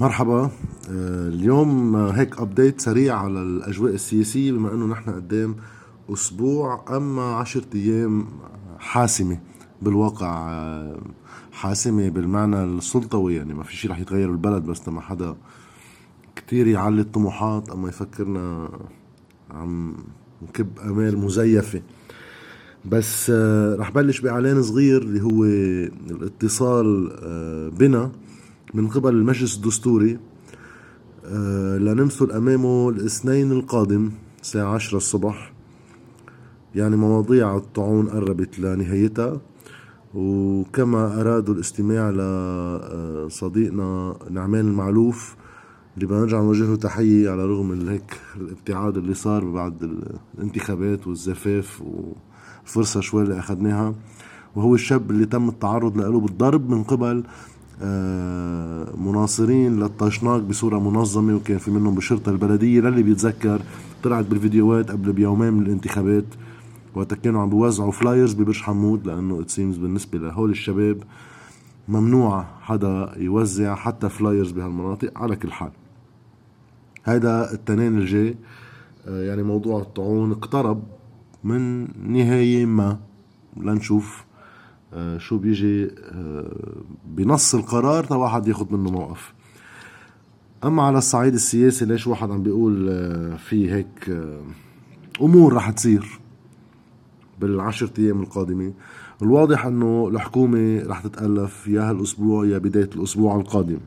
مرحبا. آه، اليوم هيك ابديت سريع على الأجواء السياسية بما إنه نحن قدام أسبوع أما عشرة أيام حاسمة بالواقع. آه، حاسمة بالمعنى السلطوي يعني ما في شيء رح يتغير بالبلد بس لما حدا كتير يعلي الطموحات أما يفكرنا عم نكب آمال مزيفة. بس آه، رح بلش بإعلان صغير اللي هو الاتصال بنا. من قبل المجلس الدستوري آه، لنمثل أمامه الاثنين القادم الساعة عشرة الصبح. يعني مواضيع الطاعون قربت لنهايتها. وكما أرادوا الاستماع لصديقنا آه، نعمان المعلوف اللي بنرجع نوجه له تحية على رغم هيك الابتعاد اللي صار بعد الانتخابات والزفاف والفرصة شوي اللي أخذناها. وهو الشاب اللي تم التعرض له بالضرب من قبل مناصرين للطشناق بصورة منظمة وكان في منهم بالشرطة البلدية للي بيتذكر طلعت بالفيديوهات قبل بيومين من الانتخابات وقت كانوا عم بيوزعوا flyers ببرج حمود لأنه it seems بالنسبة لهول الشباب ممنوع حدا يوزع حتى flyers بهالمناطق على كل حال. هذا التنين الجاي آه، يعني موضوع الطعون اقترب من نهاية ما لنشوف آه، شو بيجي آه، بنص القرار تا واحد ياخد منه موقف. أما على الصعيد السياسي ليش واحد عم بيقول آه، في هيك أمور رح تصير بالعشرة أيام القادمة؟ الواضح إنه الحكومة رح تتألف يا هالأسبوع يا بداية الأسبوع القادم.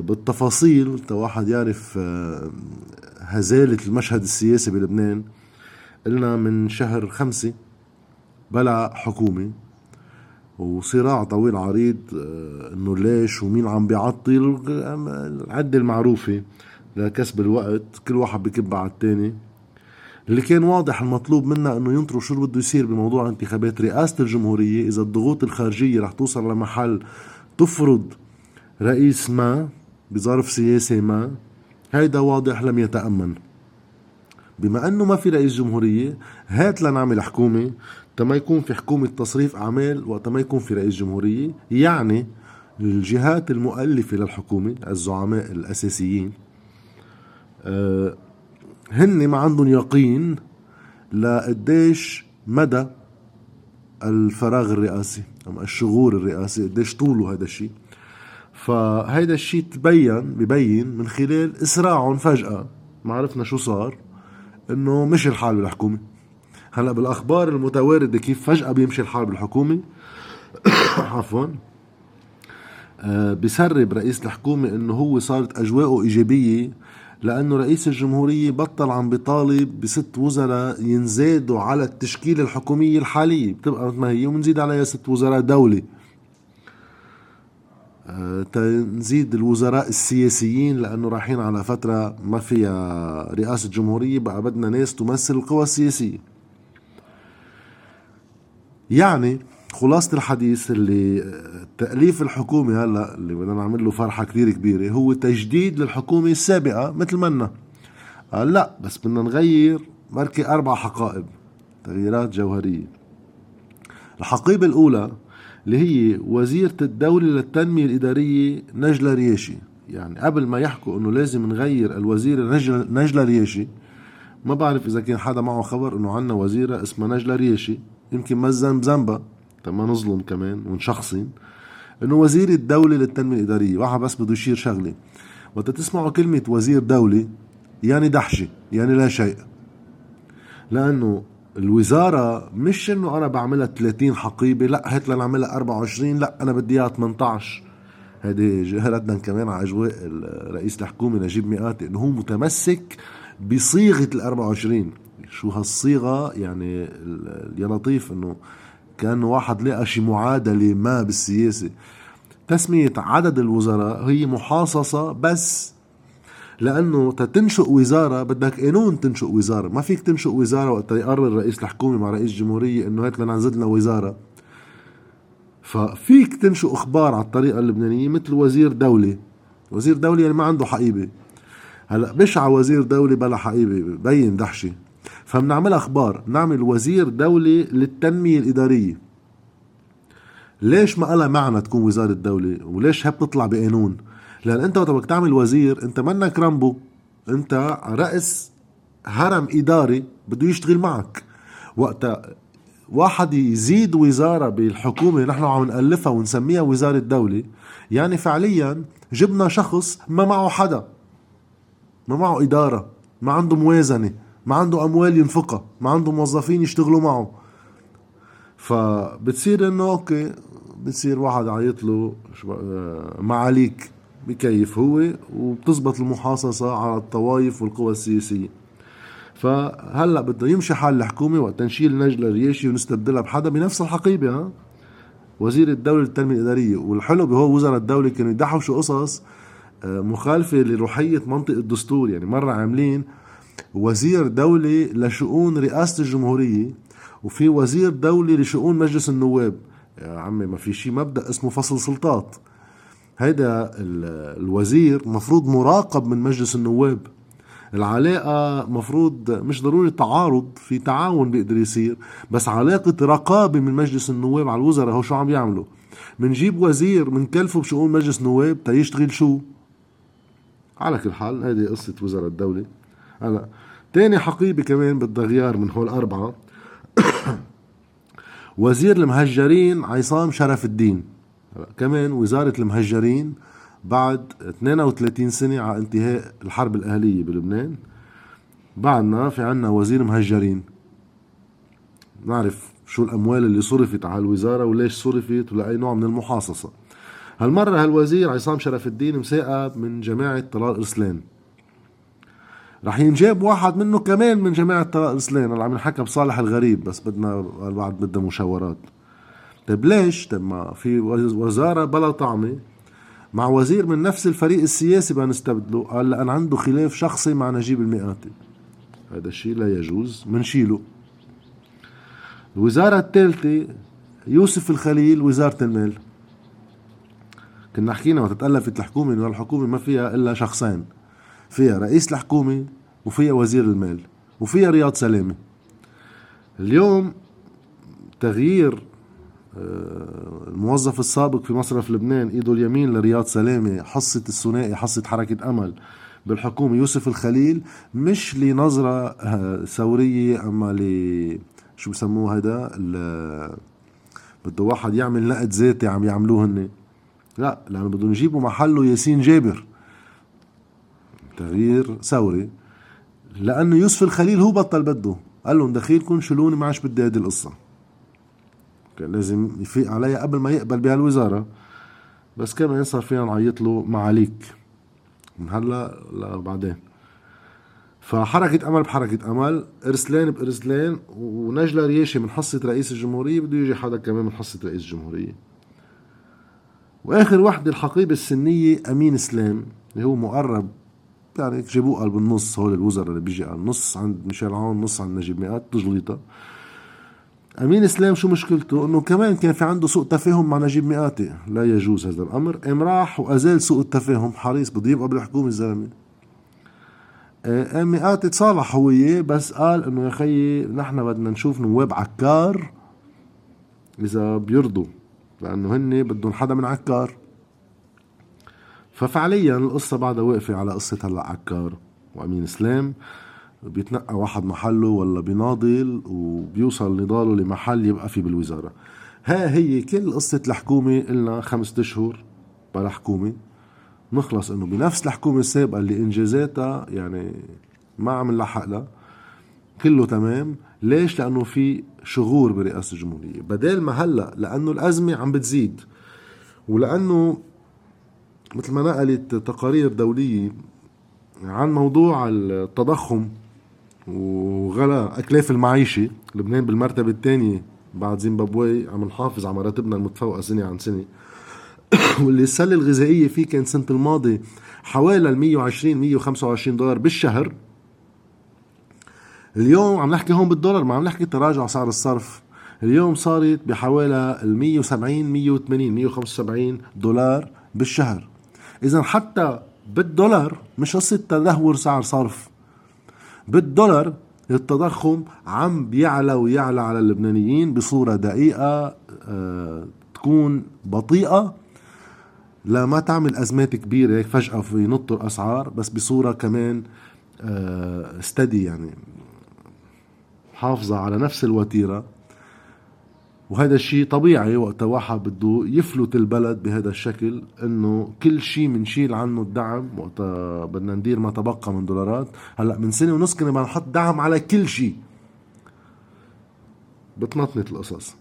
بالتفاصيل تا واحد يعرف هزالة المشهد السياسي بلبنان قلنا من شهر خمسة بلا حكومة وصراع طويل عريض آه، إنه ليش ومين عم بيعطل؟ العدة المعروفة لكسب الوقت كل واحد بكب على الثاني اللي كان واضح المطلوب منا إنه ينطروا شو بده يصير بموضوع انتخابات رئاسة الجمهورية إذا الضغوط الخارجية رح توصل لمحل تفرض رئيس ما بظرف سياسي ما هيدا واضح لم يتأمن. بما أنه ما في رئيس جمهورية هات لنعمل حكومة. تما يكون في حكومة تصريف أعمال وقت ما يكون في رئيس جمهورية يعني الجهات المؤلفة للحكومة الزعماء الأساسيين آه، هن ما عندهم يقين لقديش مدى الفراغ الرئاسي أم الشغور الرئاسي قديش طوله هذا الشيء فهيدا الشيء تبين ببين من خلال إسراعهم فجأة. ما عرفنا شو صار. إنه مش الحال بالحكومة. هلأ بالأخبار المتواردة كيف فجأة بيمشي الحال بالحكومة؟ عفوا. آه بسرب رئيس الحكومة إنه هو صارت أجواءه إيجابية لأنه رئيس الجمهورية بطل عم بيطالب بست وزراء ينزادوا على التشكيلة الحكومية الحالية. بتبقى مثل ما هي ومنزيد عليها ست وزراء دولة. تنزيد الوزراء السياسيين لأنه رايحين على فترة ما فيها رئاسة جمهورية بقى بدنا ناس تمثل القوى السياسية. يعني خلاصة الحديث اللي تأليف الحكومة هلأ اللي بدنا نعمل له فرحة كثير كبيرة هو تجديد للحكومة السابقة مثل منا قال لأ بس بدنا نغير بركي أربع حقائب تغييرات جوهرية. الحقيبة الأولى اللي هي وزيرة الدولة للتنمية الإدارية نجلة رياشي. يعني قبل ما يحكوا إنه لازم نغير الوزيرة نجلة رياشي ما بعرف إذا كان حدا معه خبر إنه عنا وزيرة اسمها نجلة رياشي يمكن ما ذنبها ما نظلم كمان ونشخصن إنه وزير الدولة للتنمية الإدارية واحد بس بده يشير شغلة. وقت تسمعوا كلمة وزير دولة يعني دحشة يعني لا شيء. لأنه الوزارة مش إنه أنا بعملها 30 حقيبة لا هات لنعملها 24 لا أنا بدي إياها 18 هيدي ردا كمان على أجواء رئيس الحكومة نجيب مئاتي إنه هو متمسك بصيغة ال 24 شو هالصيغة؟ يعني يا لطيف إنه كان واحد لقى شي معادلة ما بالسياسة. تسمية عدد الوزراء هي محاصصة بس لأنه تنشئ وزارة بدك قانون تنشئ وزارة. ما فيك تنشئ وزارة وقت يقرر رئيس الحكومة مع رئيس الجمهورية إنه هات لنا لنا وزارة. ففيك تنشئ أخبار على الطريقة اللبنانية مثل وزير دولة. وزير دولة يعني ما عنده حقيبة. هلأ بشع وزير دولة بلا حقيبة بين دحشة. فبنعمل أخبار. نعمل وزير دولة للتنمية الإدارية. ليش ما قالها معنا تكون وزارة دولة؟ وليش هي بتطلع بقانون؟ لأن أنت وقت بدك تعمل وزير أنت منك رامبو أنت رأس هرم إداري بده يشتغل معك. وقت واحد يزيد وزارة بالحكومة نحن عم نألفها ونسميها وزارة دولة يعني فعليا جبنا شخص ما معه حدا ما معه إدارة ما عنده موازنة ما عنده أموال ينفقها ما عنده موظفين يشتغلوا معه. فبتصير إنه أوكي بتصير واحد عيط له معاليك. بكيف هو وبتزبط المحاصصة على الطوائف والقوى السياسية. فهلأ بده يمشي حال الحكومة وقت نشيل نجلة رياشي ونستبدلها بحدا بنفس الحقيبة ها؟ وزير الدولة للتنمية الإدارية. والحلو بهو وزراء الدولة كانوا يدحوشوا قصص آه، مخالفة لروحية منطق الدستور. يعني مرة عاملين وزير دولة لشؤون رئاسة الجمهورية وفي وزير دولة لشؤون مجلس النواب. يا عمي ما في شيء مبدأ اسمه فصل سلطات. هيدا الوزير مفروض مراقب من مجلس النواب. العلاقة مفروض مش ضروري تعارض في تعاون بيقدر يصير بس علاقة رقابة من مجلس النواب على الوزراء هو شو عم يعملوا منجيب وزير منكلفه بشؤون مجلس نواب تيشتغل شو؟ على كل حال هذه قصة وزراء الدولة. هلا تاني حقيبة كمان بدها غيار من هول أربعة. وزير المهجرين عصام شرف الدين. كمان وزارة المهجرين بعد 32 سنة على انتهاء الحرب الأهلية بلبنان. بعدنا في عنا وزير مهجرين. نعرف شو الأموال اللي صرفت على الوزارة وليش صرفت ولأي نوع من المحاصصة. هالمرة هالوزير عصام شرف الدين مساقب من جماعة طلال إرسلان. رح ينجاب واحد منه كمان من جماعة طلال إرسلان. اللي عم ينحكى بصالح الغريب بس بدنا بعد بدها مشاورات. طيب ليش؟ طيب ما في وزارة بلا طعمة مع وزير من نفس الفريق السياسي بدنا نستبدله قال لأن عنده خلاف شخصي مع نجيب المئاتي. هذا الشيء لا يجوز منشيله. الوزارة الثالثة يوسف الخليل وزارة المال. كنا حكينا وقت تألفت الحكومة إنه الحكومة ما فيها إلا شخصين. فيها رئيس الحكومة وفيها وزير المال وفيها رياض سلامة. اليوم تغيير الموظف السابق في مصرف لبنان إيده اليمين لرياض سلامة حصة الثنائي حصة حركة أمل بالحكومة. يوسف الخليل مش لنظرة آه، ثورية أما ل شو بسموه هذا بده واحد يعمل نقد ذاتي عم يعملوه هن لا لأنه بدهم يجيبوا محله ياسين جابر. تغيير ثوري. لأنه يوسف الخليل هو بطل بده. قال لهم دخيلكم شلوني ما عادش بدي هذه القصة. كان لازم يفيق عليها قبل ما يقبل بهالوزاره بس كمان صار فينا نعيط له معاليك. من هلا لبعدين. فحركة أمل بحركة أمل إرسلان بإرسلان ونجلة رياشي من حصة رئيس الجمهورية بده يجي حدا كمان من حصة رئيس الجمهورية. وآخر وحدة الحقيبة السنية أمين إسلام اللي هو مقرب يعني جابوه قال بالنص هول الوزراء اللي بيجي قال نص عند ميشيل عون نص عند نجيب مئات تجليطة. أمين إسلام شو مشكلته؟ إنه كمان كان في عنده سوء تفاهم مع نجيب مئاتي. لا يجوز هذا الأمر. قام راح وأزال سوء التفاهم. حريص بده يبقى بالحكومة الزلمة. قام مئاتي تصالح هو بس قال إنه يا خيي نحن بدنا نشوف نواب عكار إذا بيرضوا لأنه هن بدهم حدا من عكار. ففعليا القصة بعدها واقفة على قصة هلأ عكار وأمين إسلام. بيتنقى واحد محله ولا بيناضل وبيوصل نضاله لمحل يبقى فيه بالوزارة. ها هي كل قصة الحكومة إلنا خمسة أشهر بلا حكومة. نخلص إنه بنفس الحكومة السابقة اللي إنجازاتها يعني ما عم نلحق لها. كله تمام. ليش؟ لأنه في شغور برئاسة الجمهورية. بدل ما هلأ لأنه الأزمة عم بتزيد. ولأنه مثل ما نقلت تقارير دولية عن موضوع التضخم وغلا أكلاف المعيشة لبنان بالمرتبة الثانية بعد زيمبابوي عم نحافظ على مراتبنا المتفوقة سنة عن سنة. واللي السلة الغذائية فيه كان سنة الماضي حوالي ال 120 125 دولار بالشهر. اليوم عم نحكي هون بالدولار ما عم نحكي تراجع سعر الصرف. اليوم صارت بحوالي ال 170 180 175 دولار بالشهر. اذا حتى بالدولار مش قصة تدهور سعر صرف. بالدولار. التضخم عم بيعلى ويعلى على اللبنانيين بصورة دقيقة أه تكون بطيئة. لا ما تعمل أزمات كبيرة هيك فجأة في ينطوا الاسعار بس بصورة كمان استدي يعني حافظة على نفس الوتيرة. وهذا الشيء طبيعي وقت واحد بده يفلت البلد بهذا الشكل إنه كل شيء بنشيل عنه الدعم. وقت بدنا ندير ما تبقى من دولارات هلأ من سنة ونص كنا بدنا نحط دعم على كل شيء. بتنطنط القصص.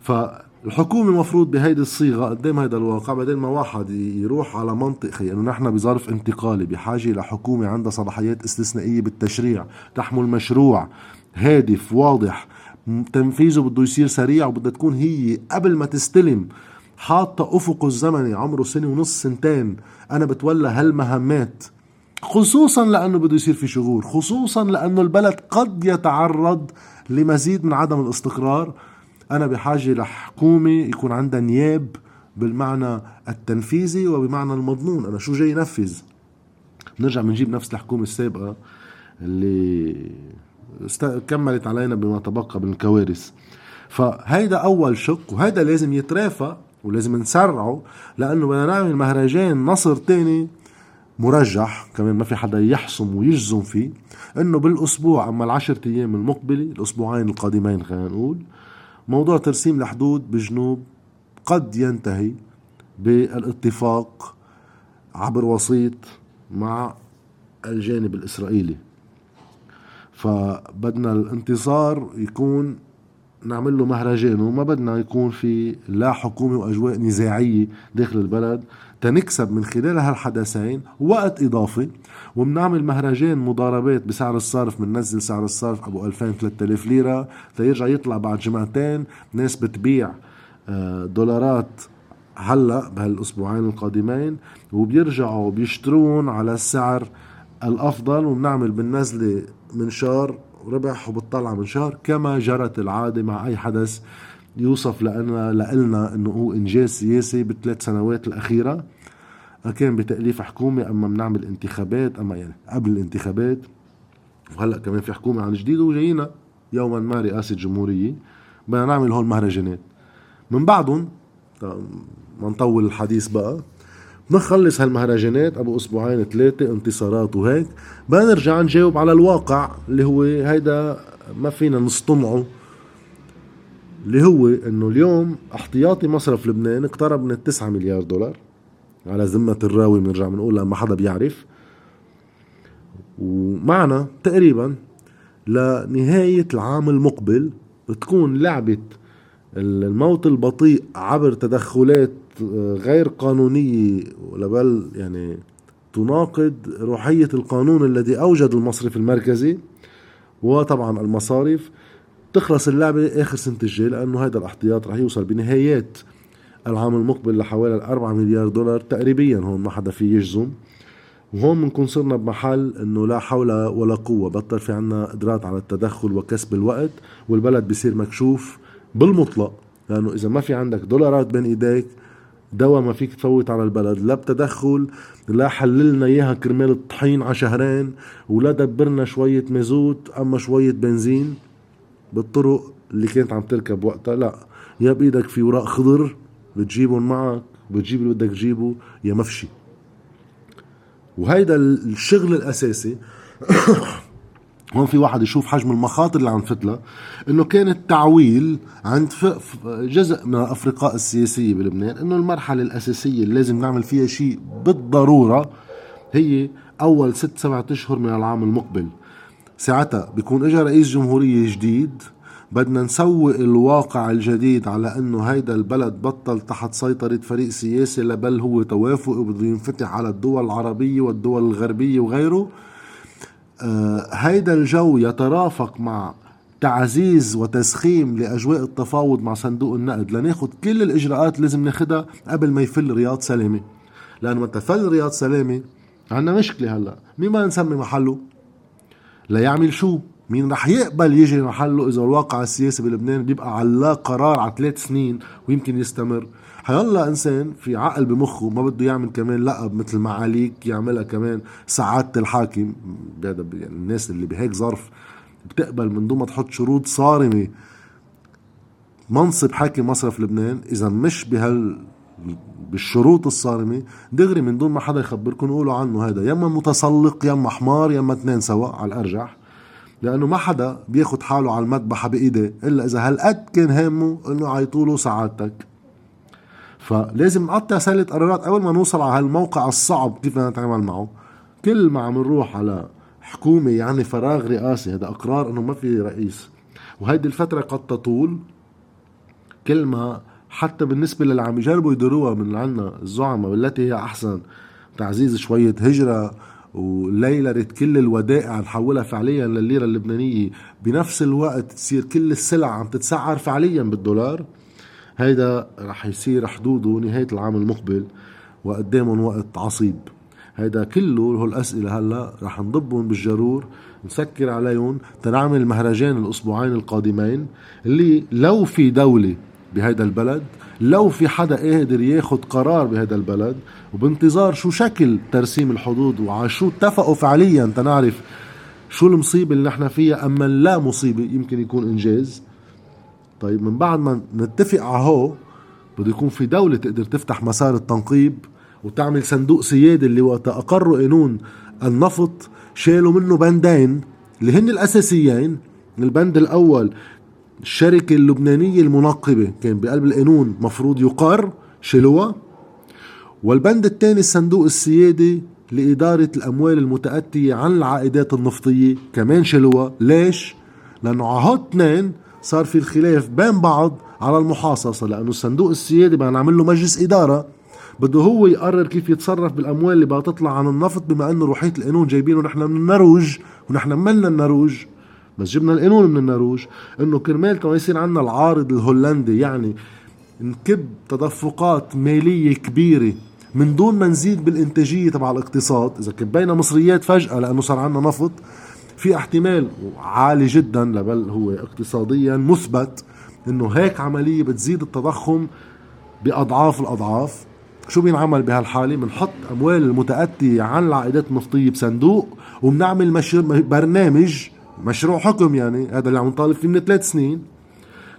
فالحكومة المفروض بهيدي الصيغة قدام هذا الواقع بدل ما واحد يروح على منطق خي إنه نحن بظرف انتقالي بحاجة لحكومة عندها صلاحيات استثنائية بالتشريع تحمل مشروع هادف واضح. تنفيذه بده يصير سريع وبدها تكون هي قبل ما تستلم. حاطة أفقه الزمني عمره سنة ونص سنتين. أنا بتولى هالمهمات. خصوصا لأنه بده يصير في شغور. خصوصا لأنه البلد قد يتعرض لمزيد من عدم الاستقرار. أنا بحاجة لحكومة يكون عندها نياب بالمعنى التنفيذي وبمعنى المضمون. أنا شو جاي ينفذ؟ نرجع بنجيب نفس الحكومة السابقة اللي كملت علينا بما تبقى من الكوارث. فهيدا أول شق وهيدا لازم يترافى ولازم نسرعه لأنه بدنا نعمل مهرجان نصر تاني مرجح كمان ما في حدا يحسم ويجزم فيه إنه بالأسبوع أما العشر أيام المقبلة الأسبوعين القادمين خلينا نقول موضوع ترسيم الحدود بجنوب قد ينتهي بالاتفاق عبر وسيط مع الجانب الإسرائيلي. فبدنا الانتصار يكون نعمل له مهرجان وما بدنا يكون في لا حكومة وأجواء نزاعية داخل البلد. تنكسب من خلال هالحدثين وقت إضافي وبنعمل مهرجان مضاربات بسعر الصرف بننزل سعر الصرف أبو 2000 3000 ليرة تيرجع يطلع بعد جمعتين ناس بتبيع آه، دولارات هلأ بهالأسبوعين القادمين وبيرجعوا بيشترون على السعر الأفضل وبنعمل بالنزلة منشار ربح وبتطلع منشار كما جرت العادة مع أي حدث يوصف لنا لنا إنه هو إنجاز سياسي بالثلاث سنوات الأخيرة. كان بتأليف حكومة أما بنعمل انتخابات أما يعني قبل الانتخابات. وهلأ كمان في حكومة عن جديد وجاينا يوما ما رئاسه جمهوريه بدنا نعمل هون مهرجانات. من بعدهم ما نطول الحديث بقى. نخلص هالمهرجانات أبو أسبوعين ثلاثة انتصارات وهيك. بدنا نرجع نجاوب على الواقع اللي هو هيدا ما فينا نصطنعه. اللي هو إنه اليوم احتياطي مصرف لبنان اقترب من 9 مليار دولار. على ذمة الراوي بنرجع بنقول ما حدا بيعرف. ومعنا تقريبا لنهاية العام المقبل بتكون لعبة الموت البطيء عبر تدخلات غير قانونية بل يعني تناقض روحية القانون الذي أوجد المصرف المركزي وطبعا المصارف. تخلص اللعبة آخر سنة الجاي لأنه هذا الاحتياط رح يوصل بنهايات العام المقبل لحوالي 4 مليار دولار تقريبيا هون ما حدا في يجزم. وهون بنكون صرنا بمحل إنه لا حول ولا قوة بطل في عنا قدرات على التدخل وكسب الوقت والبلد بصير مكشوف بالمطلق. لأنه إذا ما في عندك دولارات بين إيديك دواء ما فيك تفوت على البلد. لا بتدخل لا حللنا إياها كرمال الطحين على شهرين ولا دبرنا شوية مازوت أما شوية بنزين بالطرق اللي كانت عم تركب وقتها. لا يا بإيدك في وراء خضر بتجيبهم معك بتجيب اللي بدك تجيبه يا مفشي. وهيدا الشغل الأساسي. هون في واحد يشوف حجم المخاطر اللي عم فتلها إنه كان التعويل عند جزء من الأفرقاء السياسية بلبنان إنه المرحلة الأساسية اللي لازم نعمل فيها شيء بالضرورة هي أول ست سبعة أشهر من العام المقبل. ساعتها بيكون اجى رئيس جمهورية جديد بدنا نسوق الواقع الجديد على إنه هيدا البلد بطل تحت سيطرة فريق سياسي لبل هو توافق وبده ينفتح على الدول العربية والدول الغربية وغيره. هيدا الجو يترافق مع تعزيز وتسخيم لأجواء التفاوض مع صندوق النقد. لناخذ كل الإجراءات اللي لازم ناخذها قبل ما يفل رياض سلامة. لأنه متى فل رياض سلامة عندنا مشكلة هلأ. مين ما نسمي محله؟ ليعمل شو؟ مين رح يقبل يجي محله إذا الواقع السياسي بلبنان بيبقى على قرار على ثلاث سنين ويمكن يستمر؟ حيلا إنسان في عقل بمخه ما بده يعمل كمان لقب مثل معاليك يعملها كمان سعادة الحاكم. يعني الناس اللي بهيك ظرف بتقبل من دون ما تحط شروط صارمة. منصب حاكم مصرف لبنان إذا مش بهال بالشروط الصارمة دغري من دون ما حدا يخبركم قولوا عنه هذا. يا اما متسلق يا اما حمار يا اما اثنين سوا على الأرجح. لأنه ما حدا بياخد حاله على المذبحة بإيده إلا إذا هالقد كان هامه إنه يعيطوا سعادتك. فلازم نقطع سلة قرارات قبل ما نوصل على هالموقع الصعب. كيف بدنا نتعامل معه؟ كل ما عم نروح على حكومة يعني فراغ رئاسي هذا أقرار أنه ما في رئيس. وهيدي الفترة قد تطول. كل ما حتى بالنسبة للي عم يجربوا يديروها من عنا الزعماء والتي هي أحسن تعزيز شوية هجرة وليلرة كل الودائع نحولها فعليا للليرة اللبنانية. بنفس الوقت تصير كل السلع عم تتسعر فعليا بالدولار. هيدا رح يصير حدوده نهاية العام المقبل وقدامهم وقت عصيب. هيدا كله هو الأسئلة هلا رح نضبهم بالجرور نسكر عليهم تنعمل مهرجان الأسبوعين القادمين اللي لو في دولة بهيدا البلد لو في حدا قادر ياخد قرار بهذا البلد وبانتظار شو شكل ترسيم الحدود وعلى شو اتفقوا فعليا تنعرف شو المصيبة اللي نحن فيها أما لا مصيبة يمكن يكون إنجاز. طيب من بعد ما نتفق على هو بده يكون في دولة تقدر تفتح مسار التنقيب وتعمل صندوق سيادة اللي وقت أقروا قانون النفط شالوا منه بندين اللي هن الأساسيين. البند الأول الشركة اللبنانية المنقبة كان بقلب القانون مفروض يقر شالوها والبند الثاني الصندوق السيادي لإدارة الأموال المتأتية عن العائدات النفطية كمان شالوها ليش؟ لأنه على هاد اثنين صار في الخلاف بين بعض على المحاصصة لأنه الصندوق السيادي بدنا نعمل له مجلس إدارة. بده هو يقرر كيف يتصرف بالأموال اللي بدها تطلع عن النفط بما إنه روحيه القانون جايبينه نحن من النروج ونحن ملنا النروج بس جبنا القانون من النروج إنه كرمال ما يصير عندنا العارض الهولندي يعني نكب تدفقات مالية كبيرة من دون ما نزيد بالإنتاجية تبع الاقتصاد. إذا كبينا مصريات فجأة لأنه صار عندنا نفط في احتمال عالي جدا لبل هو اقتصاديا مثبت إنه هيك عملية بتزيد التضخم بأضعاف الأضعاف. شو بينعمل بهالحالة؟ بنحط أموال المتأتية عن العائدات النفطية بصندوق وبنعمل برنامج مشروع حكم يعني هذا اللي عم نطالب فيه من ثلاث سنين.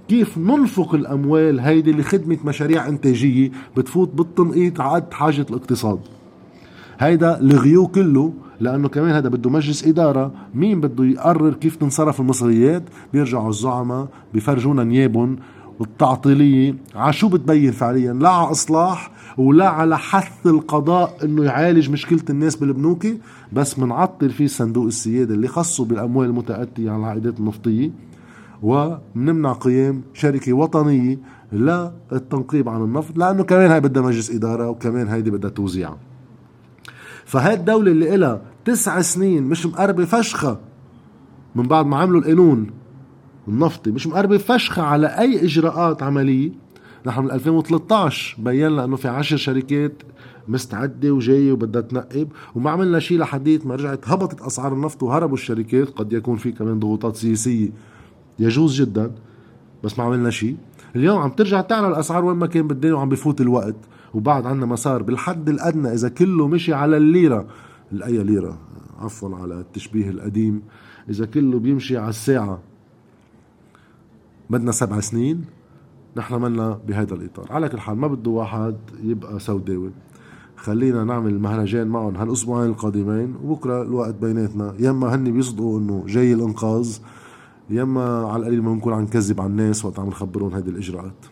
كيف ننفق الأموال هيدي لخدمة مشاريع إنتاجية بتفوت بالتنقيط عقد حاجة الاقتصاد؟ هيدا لغيو كله لأنه كمان هذا بده مجلس إدارة. مين بده يقرر كيف تنصرف المصريات؟ بيرجعوا الزعماء بيفرجونا نيابهم والتعطيليه على شو بتبين فعليا؟ لا على إصلاح ولا على حث القضاء إنه يعالج مشكلة الناس بالبنوكي بس منعطل فيه صندوق السيادة اللي خصه بالأموال المتأتية على العائدات النفطية. ومنمنع قيام شركة وطنية للتنقيب عن النفط لأنه كمان هاي بدها مجلس إدارة وكمان هيدي بدها توزيع. فهاي الدولة اللي إلها تسع سنين مش مقربة فشخة من بعد ما عملوا القانون النفطي مش مقربة فشخة على أي إجراءات عملية. نحن من 2013 بينا انه في عشر شركات مستعدة وجاية وبدها تنقب وما عملنا شيء لحديت ما رجعت هبطت أسعار النفط وهربوا الشركات. قد يكون في كمان ضغوطات سياسية يجوز جدا بس ما عملنا شيء اليوم عم ترجع تعلى الأسعار وين ما كان بدنا وعم بفوت الوقت. وبعد عنا مسار بالحد الأدنى إذا كله مشي على الليرة. الاي ليرة عفوا على التشبيه القديم. إذا كله بيمشي على الساعة. بدنا سبع سنين نحن منا بهذا الإطار. على كل حال ما بده واحد يبقى سوداوي. خلينا نعمل مهرجان معهم هالأسبوعين القادمين وبكرة الوقت بيناتنا. يما هن بيصدقوا إنه جاي الإنقاذ يما على القليل ما بنكون عم نكذب على الناس وقت عم نخبرهم هيدي الإجراءات.